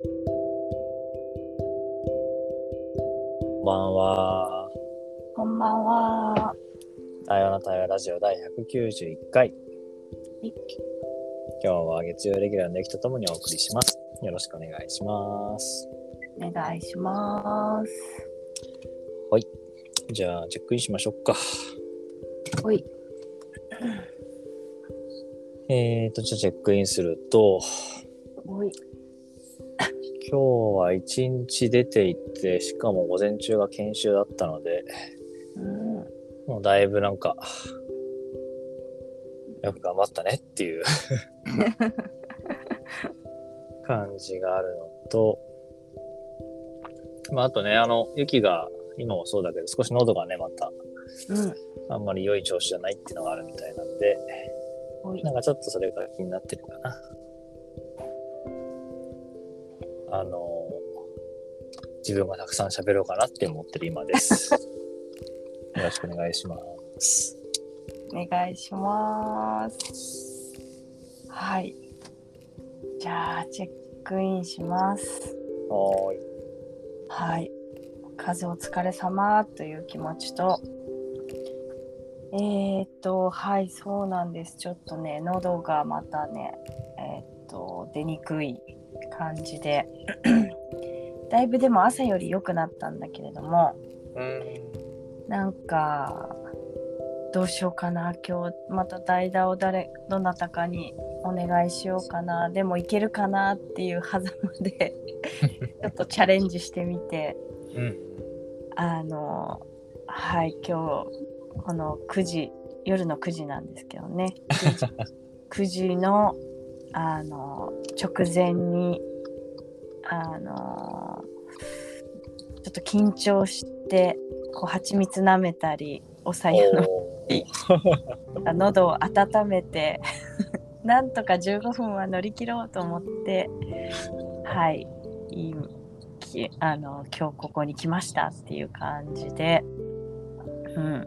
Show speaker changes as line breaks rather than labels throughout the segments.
こんばんは。
こんばんは。
対話の対話ラジオ第191回。今日は月曜レギュラーの駅とともにお送りします。よろしくお願いします。
お願いします。
じゃあ、チェックインしましょうか。
ほい。
えーと、じゃあチェックインすると。今日は一日出て行って、しかも午前中が研修だったので、
うん。
もうだいぶなんか、よく頑張ったねっていう感じがあるのと、まあ、あとね、あの、雪が今もそうだけど、少し喉がね、また、
うん。
あんまり良い調子じゃないっていうのがあるみたいなんで、な。んかちょっとそれが気になってるかな。あの、自分がたくさん喋ろうかなって思ってる今です。よろしくお願いします。
お願いします。はい。じゃあ、チェックインします。
はーい。
はい。風お疲れ様という気持ちと、えー、っと、はい、そうなんです。ちょっとね、喉がまたね、えー、っと、出にくい感じで、だいぶでも朝より良くなったんだけれども、
うん。
なんか、どうしようかな、今日また代打を誰、どなたかにお願いしようかな、でもいけるかな。っていう狭間で、ちょっとチャレンジしてみて、
うん。
あの、はい、今日、この9時、夜の9時なんですけどね、9時 ,9 時の、あの、直前に、あの、ちょっと緊張して、こう、蜂蜜舐めたり、お茶湯の
お
喉を温めて なんとか15分は乗り切ろうと思ってはいいいきあの今日ここに来ましたっていう感じで。うん。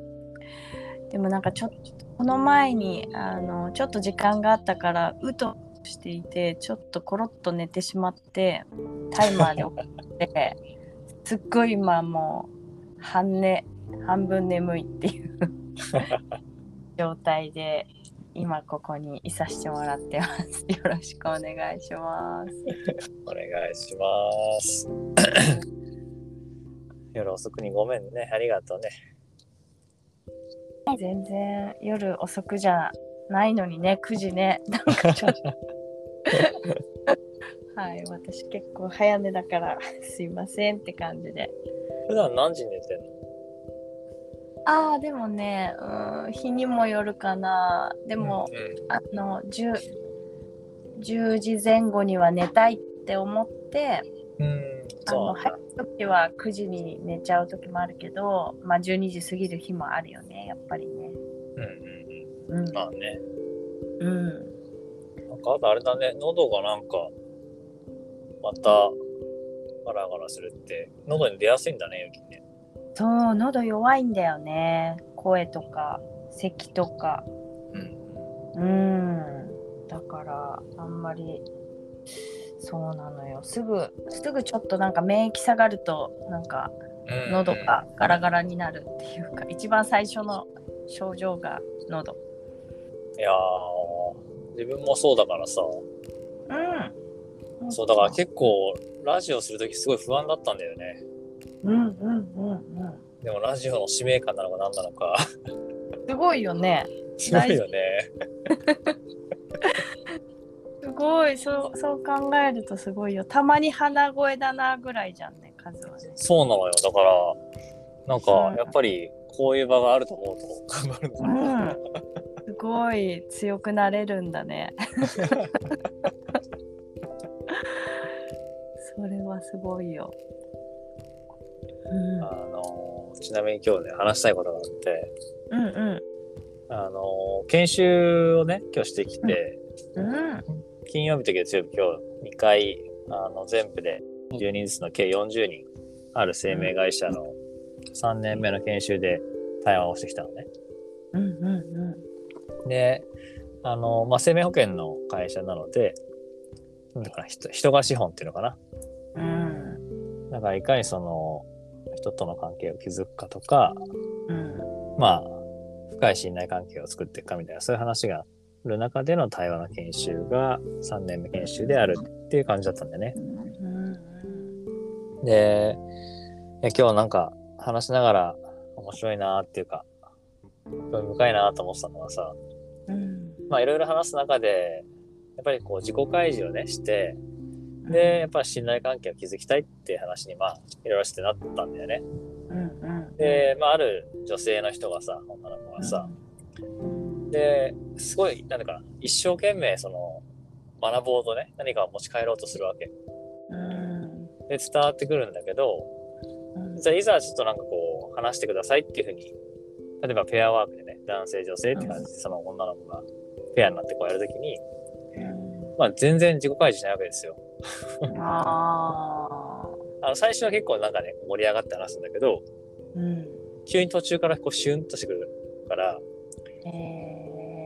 でもなんかちょっとこの前にあのちょっと時間があったからうとしていてちょっとコロッと寝てしまってタイマーで起きて すっごい今もう半寝半分眠いっていう 状態で今ここにいさせてもらってます。よろしくお願いします。
お願いします。夜遅くにごめんね。ありがとうね。
全然夜遅くじゃないのにね、9時ね。なんかちょっと。はい、私結構早寝だからすいませんって感じで。
普段何時に寝てんの？
ああ、でもね、うん、日にもよるかな。でも、
うん
あの 10, 10時前後には寝たいって思って
うん、うん、
あの早い時は9時に寝ちゃう時もあるけど、まあ、12時過ぎる日もあるよねやっぱりね。
うんうん
うん
うん。まあね。
うん、
なんかあとあれだね、喉がなんか、また、ガラガラするって、喉に出やすいんだね、雪ね。
そう喉弱いんだよね声とか咳とか
うん。
うんだからあんまりそうなのよすぐすぐちょっとなんか免疫下がるとなんか
うん
喉がガラガラになるっていうか一番最初の症状が喉
いやー、自分もそうだからさ、
うん。
そうだから結構、ラジオするときすごい不安だったんだよね。
うんうんうんうん。
でもラジオの使命感なのか何なのか、
すごいよね。
すごいよね。
すごい。そうそう考えるとすごいよ。たまに鼻声だなぐらいじゃんね数はね。
そうなのよ。だから、なんか
う。ん、
やっぱり、こういう場があると思うと頑張るんだ
うん。すごい強くなれるんだね。それはすごいよ。うん。
あのちなみに今日ね話したいことがあって。
うんうん。
あの研修をね今日してきて、
うん。
金曜日と月曜日今日2回あの全部で10人ずつの計40人ある生命会社の3年目の研修で対話をしてきたのね。
うんうん
であの、まあ、生命保険の会社なのでなんだかな人人が資本っていうのかな。
うん。
だからいかにその人との関係を築くかとか、
うん。
まあ、深い信頼関係を作っていくかみたいな、そういう話がある中での対話の研修が3年目研修であるっていう感じだったんだよね。
うん。
で、今日なんか話しながら面白いなっていうか、興味深いなと思ってたのはさ、
うん。
まあいろいろ話す中で、やっぱりこう自己開示をね、して、で、やっぱり信頼関係を築きたいっていう話にまあ、いろいろしてなったんだよね。で、まあある女性の人がさ、女の子がさ、で、すごい、なんだかな、一生懸命その、学ぼうとね、何かを持ち帰ろうとするわけ。
うん。
で、伝わってくるんだけど、
うん。
じゃあいざちょっとなんかこう、話してくださいっていうふうに、例えばペアワークでね、男性女性って感じでその女の子がペアになってこうやるときに、まあ全然自己開示しないわけですよ。
あ
の、最初は結構なんかね、盛り上がって話すんだけど、
うん。
急に途中からこうシュンとしてくるから、
え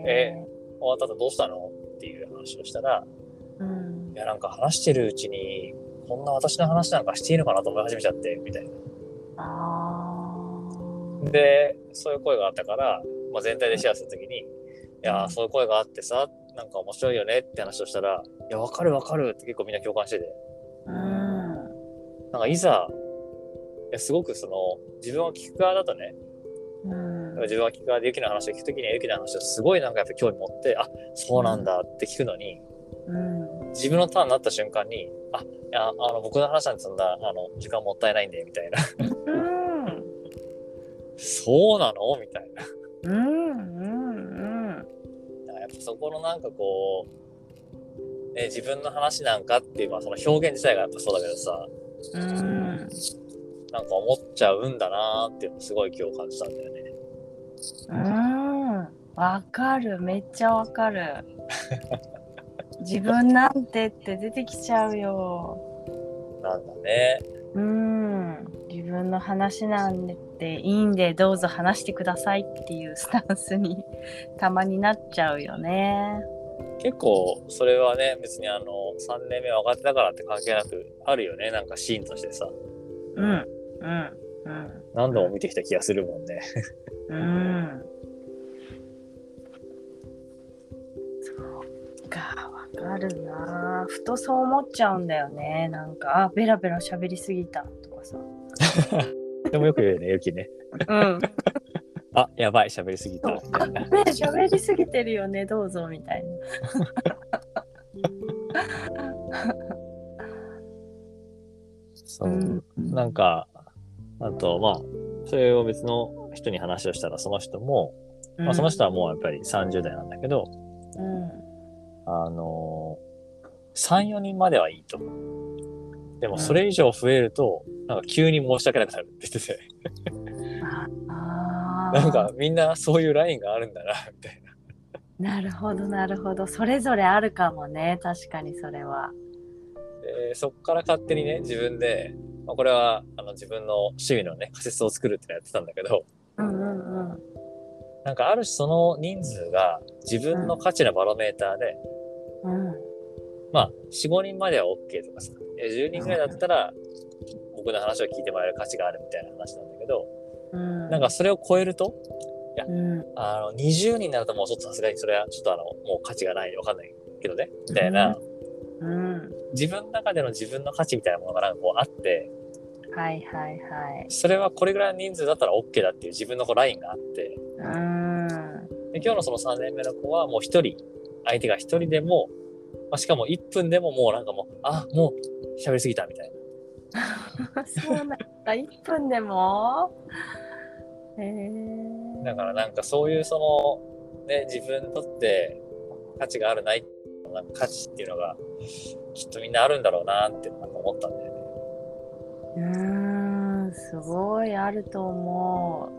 え終わった後どうしたのっていう話をしたら、
うん
い。やなんか話してるうちに、こんな私の話なんかしていいのかなと思い始めちゃって、みたいな。で、そういう声があったから、まあ、全体でシェアするときに、いやそういう声があってさ、なんか面白いよねって話をしたら、いや、わかるわかるって結構みんな共感してて、
うん。
なんかいざ、いやすごくその、自分を聞く側だとね、
うん。
自分は聞く側でユキの話を聞くときにはユキの話をすごいなんかやっぱ興味持って、あ、そうなんだって聞くのに、
うん。
自分のターンになった瞬間に、あ、いや、あの、僕の話なんてそんな、あの、時間もったいないんで、みたいな。
うん。
そうなの？みたいな。やっぱそこのなんかこう、ね、自分の話なんかっていう、まあその表現自体がやっぱそうだけどさ、
うん。
なんか思っちゃうんだなーっていうのをすごい今日感じたんだよね。
うん。わかる。めっちゃわかる。自分なんてって出てきちゃうよ。
なんだね。
うん。自分の話なんていいんでどうぞ話してくださいっていうスタンスに たまになっちゃうよね。
結構それはね、別にあの、3年目分かってたからって関係なくあるよね。なんかシーンとしてさ、
うん。うん。うん。
何度も見てきた気がするもんね。
うん。そうか、わかるな。ふとそう思っちゃうんだよね。なんか、あ、ベラベラ喋りすぎたとかさ。
でもよく言うよね、ゆきね。
うん。
あ、やばい、喋りすぎた。
ね、喋りすぎてるよね、どうぞみたい
そう。
な。
なんか、あと、まあ、それを別の人に話をしたら、その人も、まあ、その人はもうやっぱり30代なんだけど、
うん。
あのー、3、4人まではいいと。でもそれ以上増えると、なんか急に申し訳なくなるって言ってて、
ああ。
なんかみんなそういうラインがあるんだな、みたいな。
なるほど、なるほど。それぞれあるかもね、確かにそれは。
でそっから勝手にね、自分で、まあ、これはあの自分の趣味のね、仮説を作るってのやってたんだけど、
うんうんうん。
なんかある種その人数が自分の価値のバロメーターで、
うん。
まあ、4、5人までは OK とかさ、え10人ぐらいだったら、僕の話を聞いてもらえる価値があるみたいな話なんだけど、
うん。
なんかそれを超えると、
うん。
あの、20人になるともうちょっとさすがにそれはちょっとあの、もう価値がないわかんないけどね、みたいな、
うん。
自分の中での自分の価値みたいなものがなんかこうあって、
はいはいはい。
それはこれぐらいの人数だったら OK だっていう自分のこうラインがあって、
うん。
で今日のその3年目の子はもう一人、相手が一人でも、まあ、しかも1分でももうなんかもう、あ、もう喋りすぎたみたいな。
そうなんだ。1分でも？へえ
だからなんかそういうその、ね、自分にとって価値があるない、なんか価値っていうのがきっとみんなあるんだろうなってなんか思ったんだよね。
うーん、すごいあると思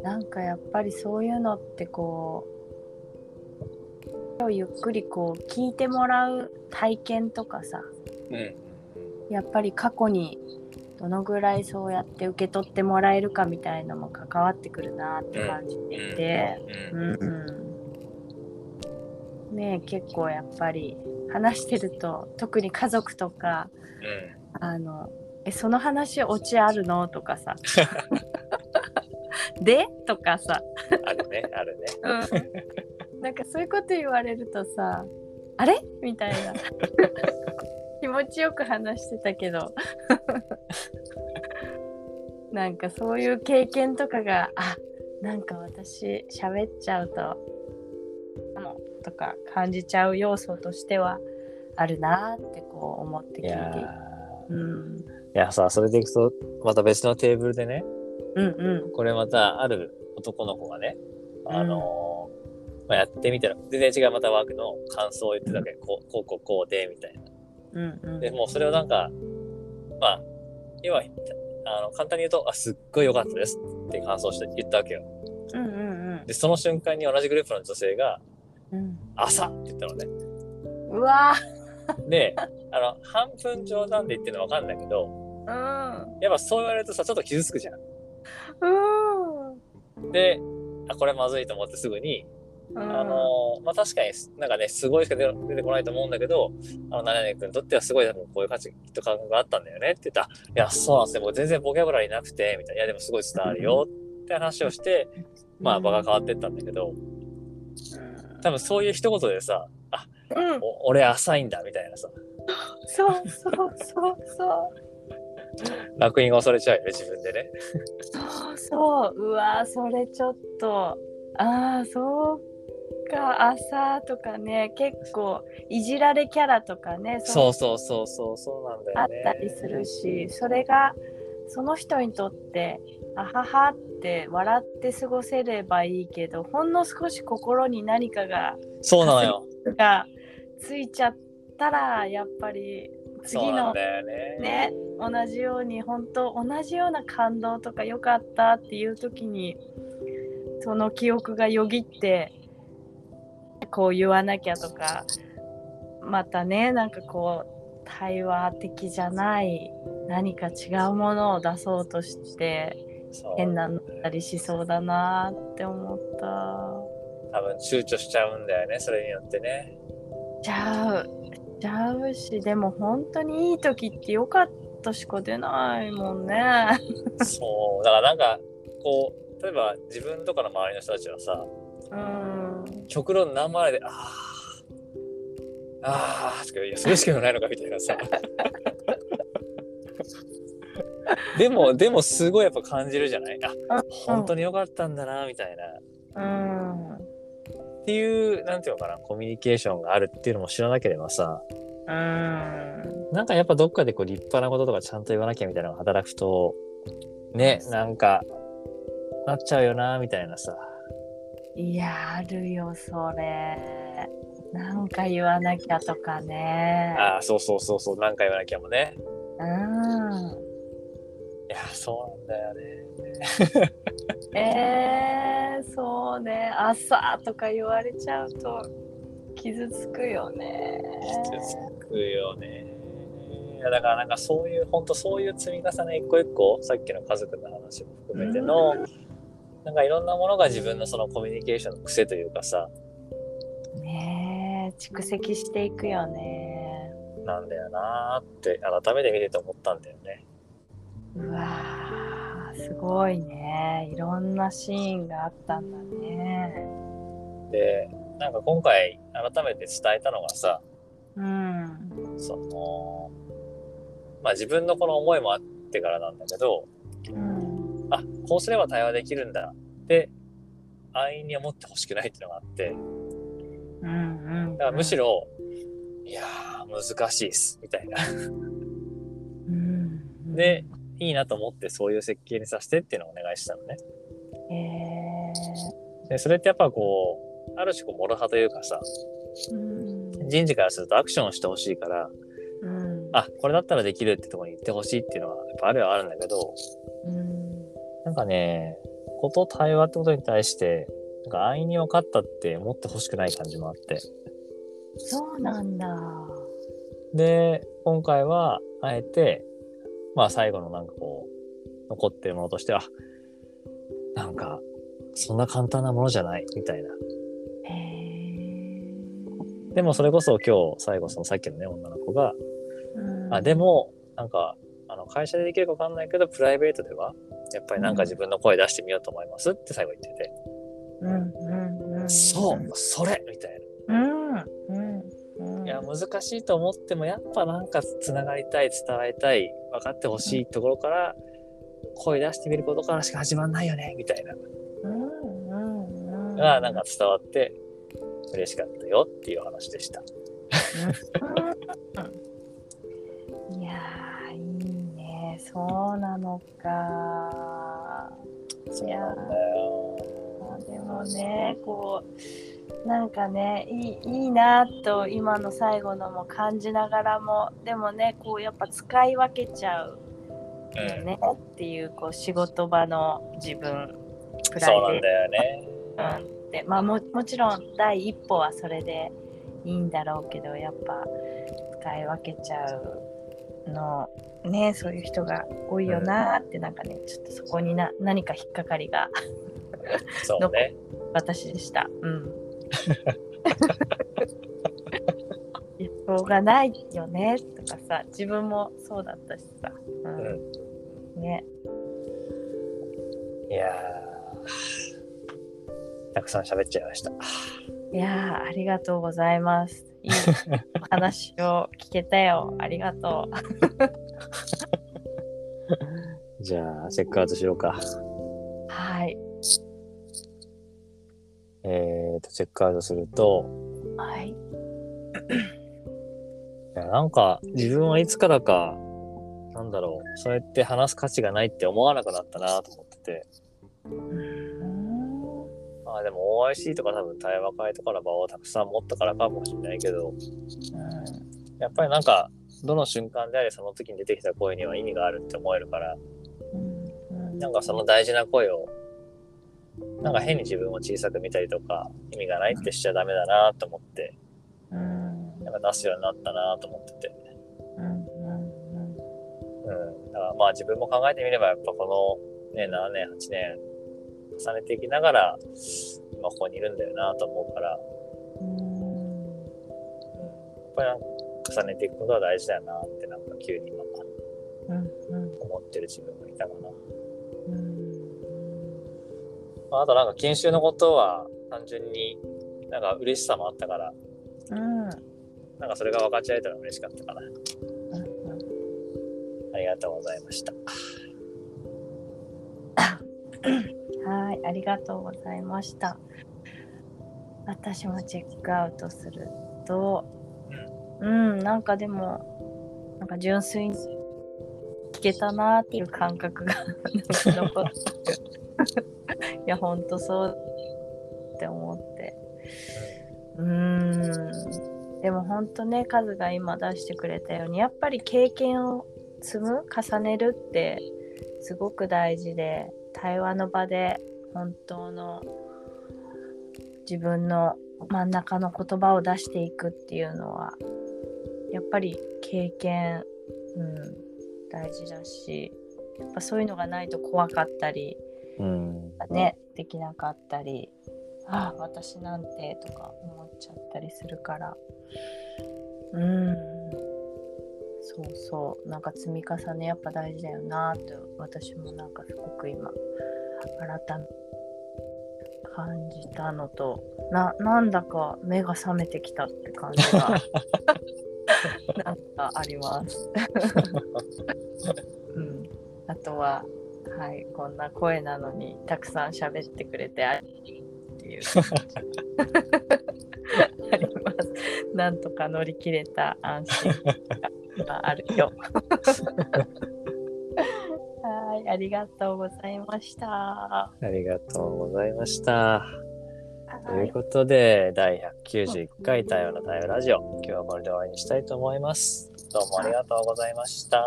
う。なんかやっぱりそういうのってこう、ゆっくりこう聞いてもらう体験とかさ、
うん。
やっぱり過去にどのぐらいそうやって受け取ってもらえるかみたいのも関わってくるなって感じていて、
う。
うんん。ね結構やっぱり話してると特に家族とか
うん。
あのえその話オチあるの？とかさ で？とかさ、
あるね、あるね。
うん、なんかそういうこと言われるとさあれ？みたいな 気持ちよく話してたけど。なんかそういう経験とかがあなんか私喋っちゃうとあのとか感じちゃう要素としてはあるなってこう思って聞いて。
いや
うん、
ーいやさ、それでいくと、また別のテーブルでね、
うんうん。
これまたある男の子がね、あのーまあ、やってみたら、全然違うまたワークの感想を言ってたわけ。こう、こうこうこうで、みたいな。
うんうん
で、もうそれをなんか、まあ、要は、あの、簡単に言うと、あ、すっごい良かったですって感想して言ったわけよ。
うんうん
で、その瞬間に同じグループの女性が、
うん
朝って言ったのね。
うんうわ
で、あの、半分冗談で言ってるのわかんないけど、
ー
やっぱそう言われるとさ、ちょっと傷つくじゃん。
うんうん
で、あ、これまずいと思ってすぐに、
うん
あのまあ、確かになんかね、すごいしか出出てこないと思うんだけど、あの、何々君にとってはすごい多分こういう価値、きっと感覚があったんだよね。って言ったら、いや、そうなんですね、僕全然ボキャブラリーなくて、みたいな、いや、でもすごい伝わるよ。って話をして、まあ、場が変わってったんだけど、多分そういう一言でさ、あ、
うん。
お俺浅いんだ、みたいなさ、
そうそうそうそう。
楽印が恐れちゃうよね、自分でね。
そうそう。うわそれちょっと。ああそうか朝とかね結構いじられキャラとかね
そうそうそうそう、そうなんだ
あっ
よね。
たりするしそれがその人にとってあははって笑って過ごせればいいけどほんの少し心に何かが
そうなのよ。
がついちゃったらやっぱり次の
ね。
ね同じように本当同じような感動とか良かったっていう時にその記憶がよぎってこう言わなきゃとかまたねなんかこう対話的じゃない何か違うものを出そうとして変なのったりしそうだなって思った。
多分躊躇しちゃうんだよね、それによってね。
ちゃうちゃうしでも本当にいい時って良かったしか出ないもんね。
そう、だからなんか、こう、例えば自分とかの周りの人たちはさ、
うん
極論何もあれで、ああ、ああ、いや、それしかないのかみたいなさ。でも、でもすごいやっぱ感じるじゃない？あ、本当に良かったんだな、みたいな。
うん
っていう、なんていうのかな、コミュニケーションがあるっていうのも知らなければさ、
うん
なんかやっぱどっかでこう立派なこととかちゃんと言わなきゃみたいなのが働くと、ね、なんか、なっちゃうよな、みたいなさ。
いやあるよそれなんか言わなきゃとかね
ああ、そうそうそうそう、何回言わなきゃもね。
うん
いや、そうなんだよね。
えー、そうね朝とか言われちゃうと傷つくよね
傷つくよね。いやだからなんかそういう、本当そういう積み重ね一個一個、さっきの家族の話も含めての、なんかいろんなものが自分のそのコミュニケーションの癖というかさ、
ねえ蓄積していくよね。
なんだよなーって改めて見てて思ったんだよね。
うわーすごいね。いろんなシーンがあったんだね。
で、なんか今回改めて伝えたのがさ、
うん。
その、まあ自分のこの思いもあってからなんだけど、
うん
あ、こうすれば対話できるんだって、安易に思ってほしくないっていうのがあって、
うんうん
だからむしろ、いやー、難しいっす、みたいな。
うん
で、いいなと思ってそういう設計にさせてっていうのをお願いしたのね。
え
で、それってやっぱこう、ある種こう、モロハというかさ、
ーうん。
人事からするとアクションをしてほしいから、
うん。
あ、これだったらできるってところに行ってほしいっていうのは、やっぱあるはあるんだけど、
うん
なんかね、こと対話ってことに対して、なんか安易に分かったって思ってほしくない感じもあって。
そうなんだ
で、今回は、あえて、まあ最後のなんかこう、残ってるものとしては、なんか、そんな簡単なものじゃない、みたいな。でもそれこそ今日最後そのさっきのね女の子が、
うん
あでもなんかあの会社でできるか分かんないけどプライベートではやっぱりなんか自分の声出してみようと思いますって最後言ってて、
うんうんうん。
そうそれみたいな。
うんうんうん。
いや難しいと思ってもやっぱなんかつながりたい伝わりたい分かってほしいところから声出してみることからしか始まんないよねみたいな。
うんうんうん。
がなんか伝わって嬉しかったよっていう話でした。
そうなのか
そうなんだよ。
まあでもねこうなんかねいいいいなと今の最後のも感じながらもでもねこうやっぱ使い分けちゃうよね、っていうこう仕事場の自分プラ
そうなん
イベ
だよね。
ートってまあももちろん第一歩はそれでいいんだろうけどやっぱ使い分けちゃうのねそういう人が多いよなってなんかねちょっとそこにな何か引っかかりが
そうね。
私でした。うん。しょうがないよねとかさ自分もそうだったしさ。うん。ね。
いやーたくさん喋っちゃいました。
いやーありがとうございます。いいお話を聞けたよ。ありがと
じゃあチェックアウトしようか。
う。はい。
えーとチェックアウトすると
はい。
いやなんか自分はいつからかなんだろうそうやって話す価値がないって思わなくなったなと思ってて。
うん。
まあでも OIC とか多分対話会とかの場をたくさん持ったからかもしれないけど、やっぱりなんか、どの瞬間であれその時に出てきた声には意味があるって思えるから、
うん。
なんかその大事な声を、なんか変に自分を小さく見たりとか、意味がないってしちゃダメだなと思って、
うん。
なんか出すようになったなと思ってて。
うん。うん。
うん。だからまあ自分も考えてみれば、やっぱこのね、7年、8年重ねていきながら、今ここにいるんだよなと思うから、
うん。
やっぱりなんか重ねていくことは大事だよなってなんか急に今
うん。うん。
思ってる自分がいたかな。
うん。
まああとなんか研修のことは単純になんか嬉しさもあったから、
うん。
なんかそれが分かち合えたら嬉しかったかな。
うん。
ありがとうございました。
はい、ありがとうございました。私もチェックアウトすると、うん、なんかでも、なんか純粋に聞けたなっていう感覚が 残ってる。いや、ほんとそうって思って。うーん、でも本当ね、カズが今出してくれたように、やっぱり経験を積む、重ねるってすごく大事で、対話の場で本当の自分の真ん中の言葉を出していくっていうのはやっぱり経験、うん、大事だしやっぱそういうのがないと怖かったり
うん。
ねできなかったりああ私なんてとか思っちゃったりするからうんそうそうなんか積み重ねやっぱ大事だよなと私もなんかすごく今改め感じたのとななんだか目が覚めてきたって感じが なんかあります。うん、あとははいこんな声なのにたくさん喋ってくれてありっていう。なんとか乗り切れた安心があるよ。はい、ありがとうございました。は
ありがとうございました。という
い、
ことで、第191回対話の対話ラジオ、今日はこれで終わりにしたいと思います。どうもありがとうございました。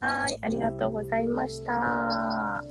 はい、ありがとうございました。